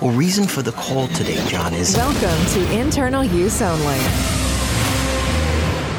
Well, reason for the call today, John, is Welcome to Internal Use Only.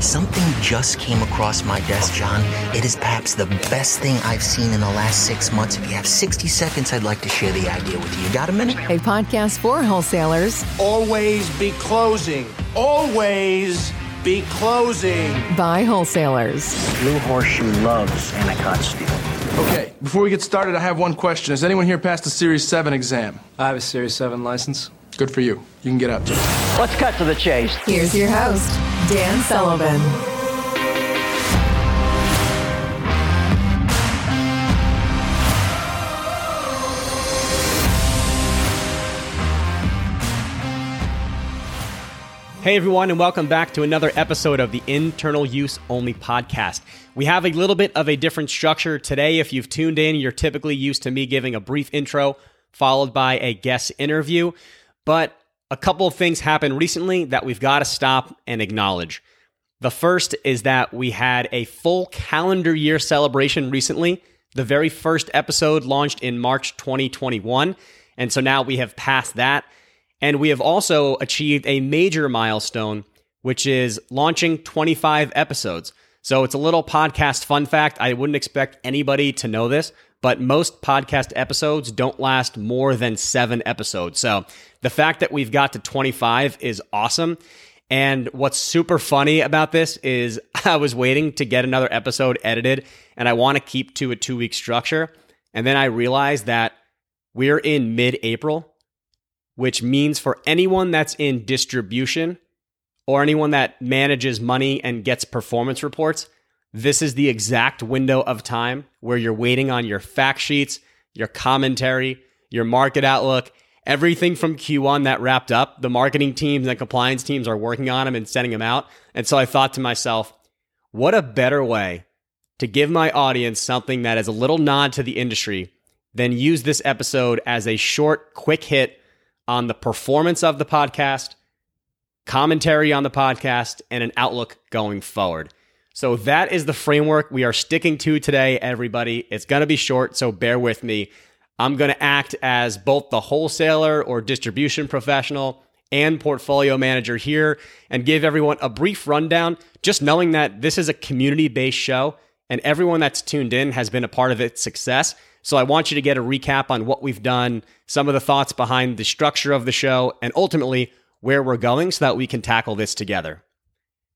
something just came across my desk, John. It is perhaps the best thing I've seen in the last six months. If you have 60 seconds, I'd like to share the idea with you. You got a minute? A podcast for wholesalers Always be closing. Always be closing. by wholesalers. Blue Horseshoe loves Anacott steel. Okay, before we get started, I have one question. Has anyone here passed the Series 7 exam? I have a Series 7 license. Good for you. You can get out. Let's cut to the chase. Here's your host, Dan Sullivan. Hey everyone, and welcome back to another episode of the Internal Use Only podcast. We have a little bit of a different structure today. If you've tuned in, you're typically used to me giving a brief intro followed by a guest interview. But a couple of things happened recently that we've got to stop and acknowledge. The first is that we had a full calendar year celebration recently. The very first episode launched in March 2021. And so now we have passed that. And we have also achieved a major milestone, which is launching 25 episodes. So it's a little podcast fun fact. I wouldn't expect anybody to know this, but most podcast episodes don't last more than seven episodes. So the fact that we've got to 25 is awesome. And what's super funny about this is I was waiting to get another episode edited and I want to keep to a two week structure. And then I realized that we're in mid April which means for anyone that's in distribution or anyone that manages money and gets performance reports, this is the exact window of time where you're waiting on your fact sheets, your commentary, your market outlook, everything from Q1 that wrapped up. The marketing teams and compliance teams are working on them and sending them out. And so I thought to myself, what a better way to give my audience something that is a little nod to the industry than use this episode as a short, quick hit on the performance of the podcast, commentary on the podcast, and an outlook going forward. So that is the framework we are sticking to today, everybody. It's going to be short, so bear with me. I'm going to act as both the wholesaler or distribution professional and portfolio manager here and give everyone a brief rundown, just knowing that this is a community based show and everyone that's tuned in has been a part of its success. So I want you to get a recap on what we've done, some of the thoughts behind the structure of the show, and ultimately where we're going so that we can tackle this together.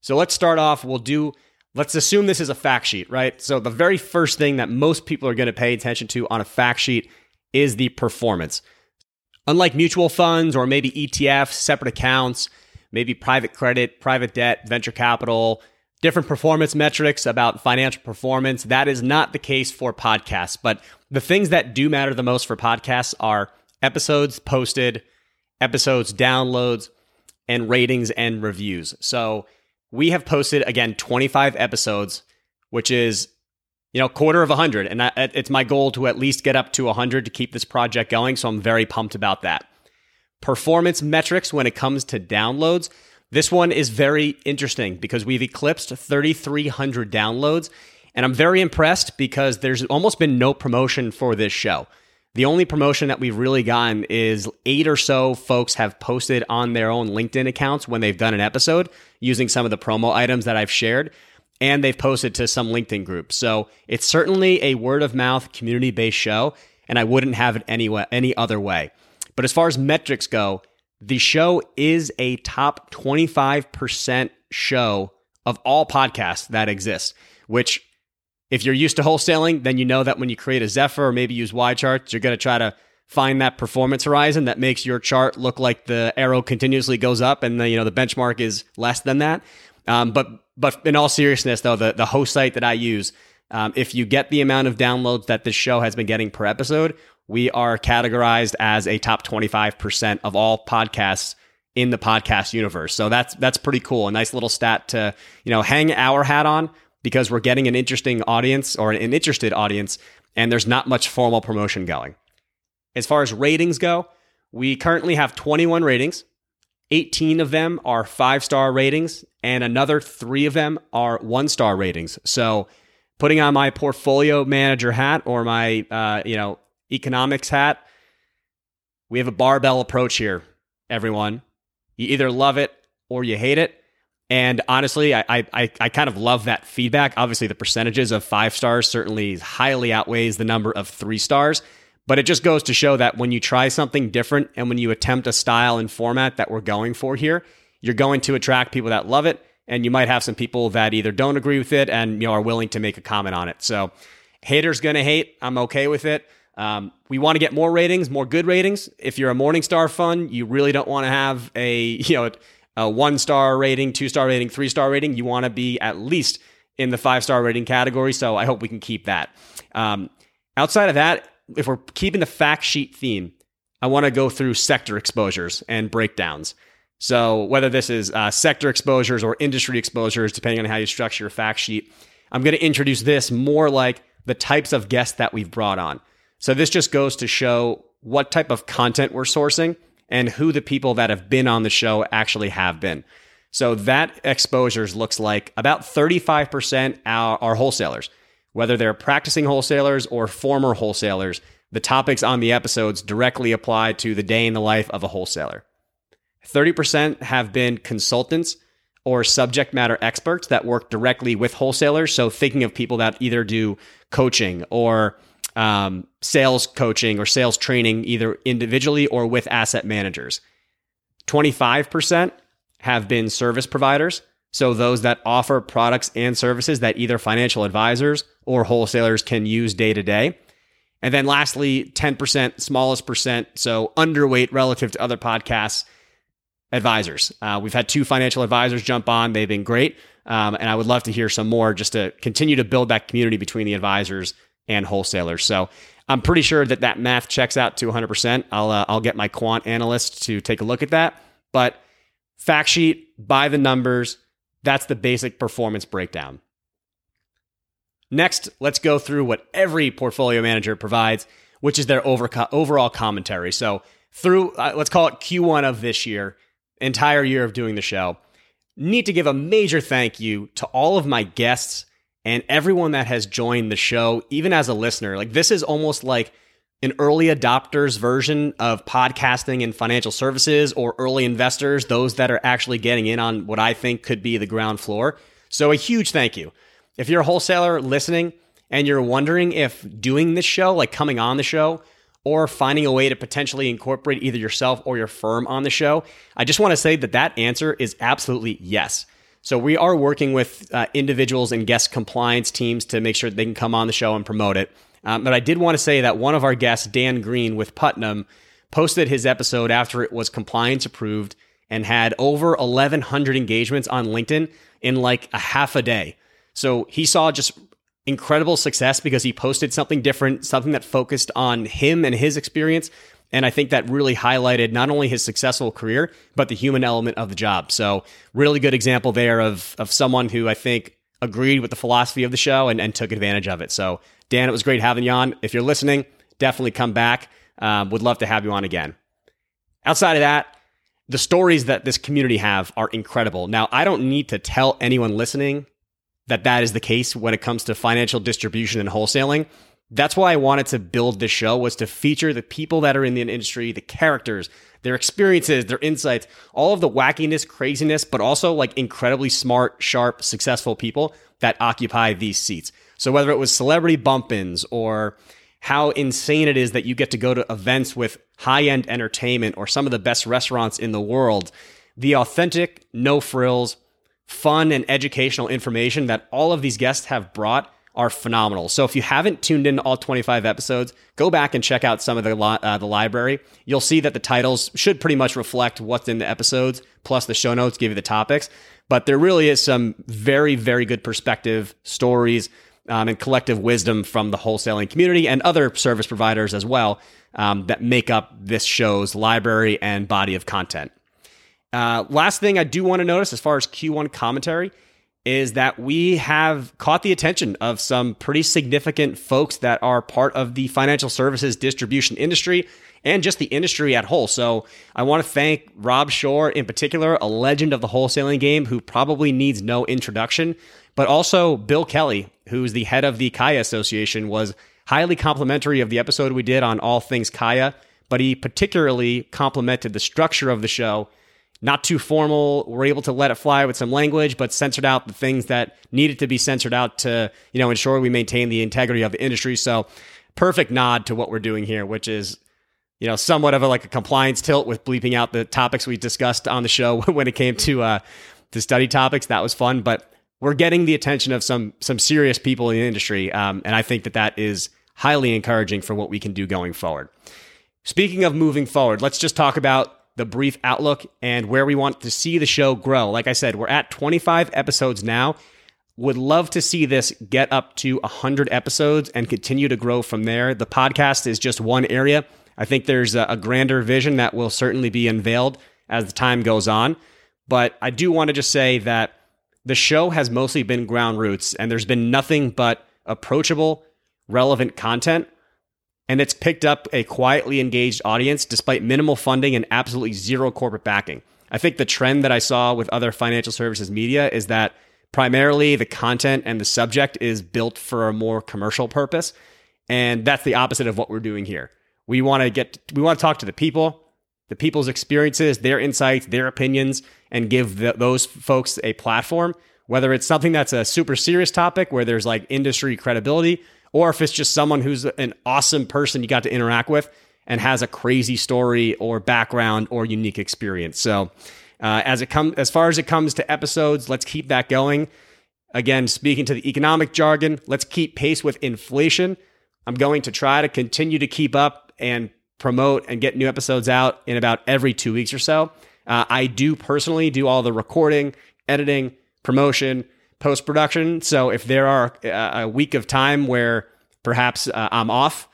So let's start off. We'll do, let's assume this is a fact sheet, right? So the very first thing that most people are going to pay attention to on a fact sheet is the performance. Unlike mutual funds or maybe ETFs, separate accounts, maybe private credit, private debt, venture capital, different performance metrics about financial performance. That is not the case for podcasts. But the things that do matter the most for podcasts are episodes posted, episodes downloads, and ratings and reviews. So we have posted again 25 episodes, which is you know quarter of 100 and I, it's my goal to at least get up to 100 to keep this project going so i'm very pumped about that performance metrics when it comes to downloads this one is very interesting because we've eclipsed 3,300 downloads. And I'm very impressed because there's almost been no promotion for this show. The only promotion that we've really gotten is eight or so folks have posted on their own LinkedIn accounts when they've done an episode using some of the promo items that I've shared. And they've posted to some LinkedIn groups. So it's certainly a word of mouth, community based show. And I wouldn't have it any, way, any other way. But as far as metrics go, the show is a top 25% show of all podcasts that exist, which if you're used to wholesaling, then you know that when you create a Zephyr or maybe use YCharts, you're going to try to find that performance horizon that makes your chart look like the arrow continuously goes up and the, you know, the benchmark is less than that. Um, but, but in all seriousness though, the, the host site that I use, um, if you get the amount of downloads that this show has been getting per episode, we are categorized as a top 25% of all podcasts in the podcast universe. So that's that's pretty cool. A nice little stat to, you know, hang our hat on because we're getting an interesting audience or an interested audience and there's not much formal promotion going. As far as ratings go, we currently have 21 ratings. 18 of them are 5-star ratings and another 3 of them are 1-star ratings. So, putting on my portfolio manager hat or my uh, you know, economics hat, We have a barbell approach here, everyone. You either love it or you hate it. And honestly, I, I, I kind of love that feedback. Obviously, the percentages of five stars certainly highly outweighs the number of three stars. But it just goes to show that when you try something different and when you attempt a style and format that we're going for here, you're going to attract people that love it. And you might have some people that either don't agree with it and you know, are willing to make a comment on it. So, haters gonna hate. I'm okay with it. Um, we want to get more ratings, more good ratings. If you're a Morningstar fund, you really don't want to have a you know a one star rating, two star rating, three star rating. You want to be at least in the five star rating category. So I hope we can keep that. Um, outside of that, if we're keeping the fact sheet theme, I want to go through sector exposures and breakdowns. So whether this is uh, sector exposures or industry exposures, depending on how you structure your fact sheet, I'm going to introduce this more like the types of guests that we've brought on. So this just goes to show what type of content we're sourcing and who the people that have been on the show actually have been. So that exposures looks like about 35% are, are wholesalers, whether they're practicing wholesalers or former wholesalers. The topics on the episodes directly apply to the day in the life of a wholesaler. 30% have been consultants or subject matter experts that work directly with wholesalers. So thinking of people that either do coaching or um, sales coaching or sales training, either individually or with asset managers. 25% have been service providers. So those that offer products and services that either financial advisors or wholesalers can use day to day. And then lastly, 10%, smallest percent, so underweight relative to other podcasts, advisors. Uh, we've had two financial advisors jump on. They've been great. Um, and I would love to hear some more just to continue to build that community between the advisors and wholesalers. So I'm pretty sure that that math checks out to 100%. I'll, uh, I'll get my quant analyst to take a look at that. But fact sheet, by the numbers, that's the basic performance breakdown. Next, let's go through what every portfolio manager provides, which is their over, overall commentary. So, through, uh, let's call it Q1 of this year, entire year of doing the show, need to give a major thank you to all of my guests and everyone that has joined the show, even as a listener. Like, this is almost like an early adopters version of podcasting and financial services or early investors, those that are actually getting in on what I think could be the ground floor. So, a huge thank you. If you're a wholesaler listening and you're wondering if doing this show, like coming on the show, or finding a way to potentially incorporate either yourself or your firm on the show, I just want to say that that answer is absolutely yes. So we are working with uh, individuals and guest compliance teams to make sure they can come on the show and promote it. Um, but I did want to say that one of our guests, Dan Green with Putnam, posted his episode after it was compliance approved and had over 1,100 engagements on LinkedIn in like a half a day. So he saw just incredible success because he posted something different, something that focused on him and his experience, and I think that really highlighted not only his successful career, but the human element of the job. So, really good example there of, of someone who I think agreed with the philosophy of the show and, and took advantage of it. So, Dan, it was great having you on. If you're listening, definitely come back. Um, would love to have you on again. Outside of that, the stories that this community have are incredible. Now, I don't need to tell anyone listening that that is the case when it comes to financial distribution and wholesaling that's why I wanted to build this show was to feature the people that are in the industry, the characters, their experiences, their insights, all of the wackiness, craziness, but also like incredibly smart, sharp, successful people that occupy these seats. So whether it was celebrity bump-ins or how insane it is that you get to go to events with high-end entertainment or some of the best restaurants in the world, the authentic, no frills, fun and educational information that all of these guests have brought are phenomenal. So if you haven't tuned in all 25 episodes, go back and check out some of the li- uh, the library. You'll see that the titles should pretty much reflect what's in the episodes, plus the show notes give you the topics. But there really is some very very good perspective stories um, and collective wisdom from the wholesaling community and other service providers as well um, that make up this show's library and body of content. Uh, last thing I do want to notice as far as Q1 commentary is that we have caught the attention of some pretty significant folks that are part of the financial services distribution industry and just the industry at whole. So I want to thank Rob Shore in particular, a legend of the wholesaling game who probably needs no introduction, but also Bill Kelly, who's the head of the CAIA Association, was highly complimentary of the episode we did on all things CAIA, but he particularly complimented the structure of the show. Not too formal. We're able to let it fly with some language, but censored out the things that needed to be censored out to, you know, ensure we maintain the integrity of the industry. So, perfect nod to what we're doing here, which is, you know, somewhat of a like a compliance tilt with bleeping out the topics we discussed on the show when it came to uh, to study topics. That was fun, but we're getting the attention of some some serious people in the industry, um, and I think that that is highly encouraging for what we can do going forward. Speaking of moving forward, let's just talk about the brief outlook and where we want to see the show grow. Like I said, we're at 25 episodes now. Would love to see this get up to 100 episodes and continue to grow from there. The podcast is just one area. I think there's a, grander vision that will certainly be unveiled as the time goes on. But I do want to just say that the show has mostly been ground roots and there's been nothing but approachable, relevant content. And it's picked up a quietly engaged audience despite minimal funding and absolutely zero corporate backing. I think the trend that I saw with other financial services media is that primarily the content and the subject is built for a more commercial purpose. And that's the opposite of what we're doing here. We want to get, we want to talk to the people, the people's experiences, their insights, their opinions, and give the, those folks a platform. Whether it's something that's a super serious topic where there's like industry credibility, or if it's just someone who's an awesome person you got to interact with and has a crazy story or background or unique experience. So, uh, as it comes, as far as it comes to episodes, let's keep that going. Again, speaking to the economic jargon, let's keep pace with inflation. I'm going to try to continue to keep up and promote and get new episodes out in about every two weeks or so. Uh, I do personally do all the recording, editing, promotion, post production. So if there are uh, a week of time where perhaps uh, I'm off,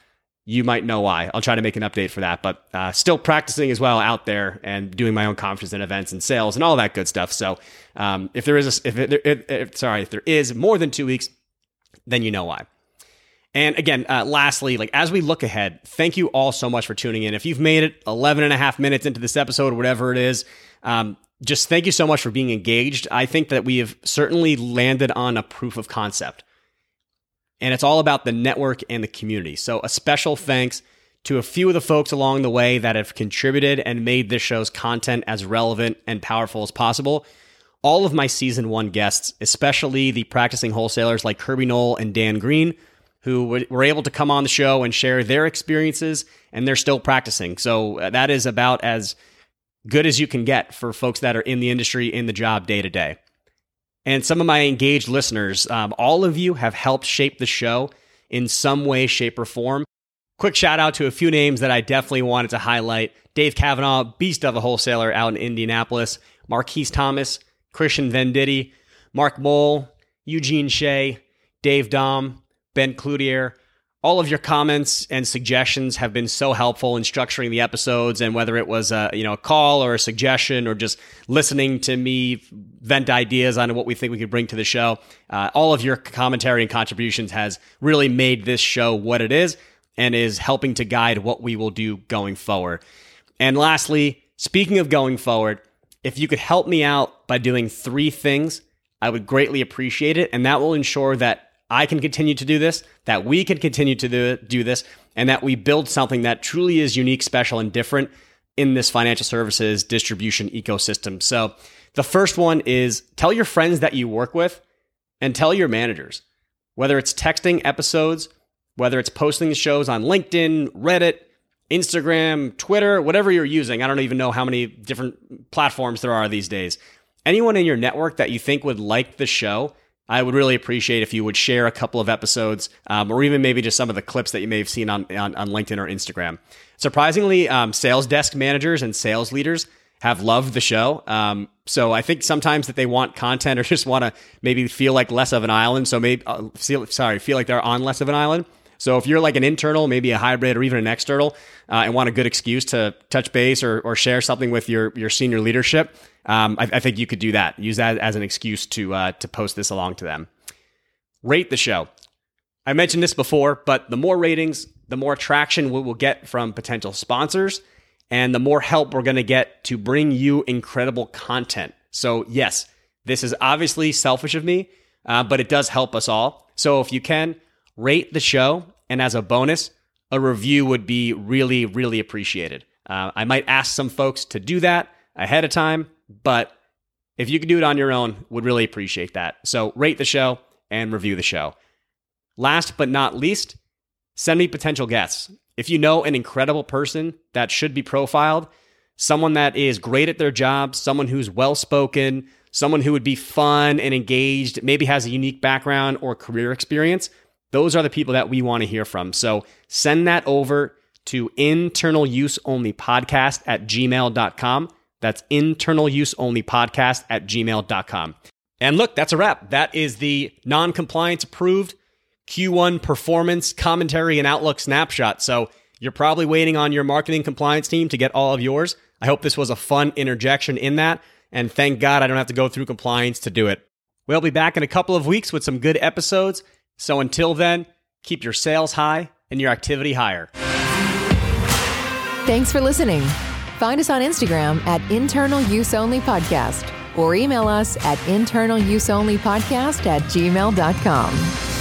you might know why. I'll try to make an update for that, but uh, still practicing as well out there and doing my own conferences and events and sales and all that good stuff. So um, if there is, a, if, it, if, if sorry, if there is more than two weeks, then you know why. And again, uh, lastly, like as we look ahead, thank you all so much for tuning in. If you've made it 11 and a half minutes into this episode, whatever it is, um, just thank you so much for being engaged. I think that we have certainly landed on a proof of concept. And it's all about the network and the community. So a special thanks to a few of the folks along the way that have contributed and made this show's content as relevant and powerful as possible. All of my season one guests, especially the practicing wholesalers like Kirby Knoll and Dan Green, who were able to come on the show and share their experiences, and they're still practicing. So uh, that is about as good as you can get for folks that are in the industry, in the job day to day. And some of my engaged listeners, um, all of you have helped shape the show in some way, shape, or form. Quick shout out to a few names that I definitely wanted to highlight Dave Kavanaugh, beast of a wholesaler out in Indianapolis, Marquise Thomas, Christian Venditti, Mark Mole, Eugene Shea, Dave Dom, Ben Cloutier. All of your comments and suggestions have been so helpful in structuring the episodes, and whether it was a you know a call or a suggestion or just listening to me vent ideas on what we think we could bring to the show, uh, all of your commentary and contributions has really made this show what it is and is helping to guide what we will do going forward. And lastly, speaking of going forward, if you could help me out by doing three things, I would greatly appreciate it, and that will ensure that I can continue to do this, that we can continue to do, this, and that we build something that truly is unique, special, and different in this financial services distribution ecosystem. So, the first one is tell your friends that you work with and tell your managers, whether it's texting episodes, whether it's posting the shows on LinkedIn, Reddit, Instagram, Twitter, whatever you're using. I don't even know how many different platforms there are these days. Anyone in your network that you think would like the show I would really appreciate if you would share a couple of episodes, um, or even maybe just some of the clips that you may have seen on on, on LinkedIn or Instagram. Surprisingly, um, sales desk managers and sales leaders have loved the show. Um, so I think sometimes that they want content or just want to maybe feel like less of an island. So maybe uh, feel, sorry, feel like they're on less of an island. So if you're like an internal, maybe a hybrid or even an external, uh, and want a good excuse to touch base or, or share something with your your senior leadership, um, I, I, think you could do that. Use that as an excuse to uh, to post this along to them. Rate the show. I mentioned this before, but the more ratings, the more traction we will get from potential sponsors, and the more help we're going to get to bring you incredible content. So yes, this is obviously selfish of me, uh, but it does help us all. So if you can rate the show, and as a bonus, a review would be really, really appreciated. Uh, I might ask some folks to do that ahead of time, but if you could do it on your own, would really appreciate that. So rate the show and review the show. Last but not least, send me potential guests. If you know an incredible person that should be profiled, someone that is great at their job, someone who's well spoken, someone who would be fun and engaged, maybe has a unique background or career experience, those are the people that we want to hear from. So send that over to internal use only podcast at gmail.com. That's internal use only podcast at gmail.com. And look, that's a wrap. That is the non compliance approved Q1 performance commentary and outlook snapshot. So you're probably waiting on your marketing compliance team to get all of yours. I hope this was a fun interjection in that. And thank God I don't have to go through compliance to do it. We'll be back in a couple of weeks with some good episodes. So until then, keep your sales high and your activity higher. Thanks for listening. Find us on Instagram at Internal Use Only Podcast or email us at internaluseonlypodcast at gmail.com.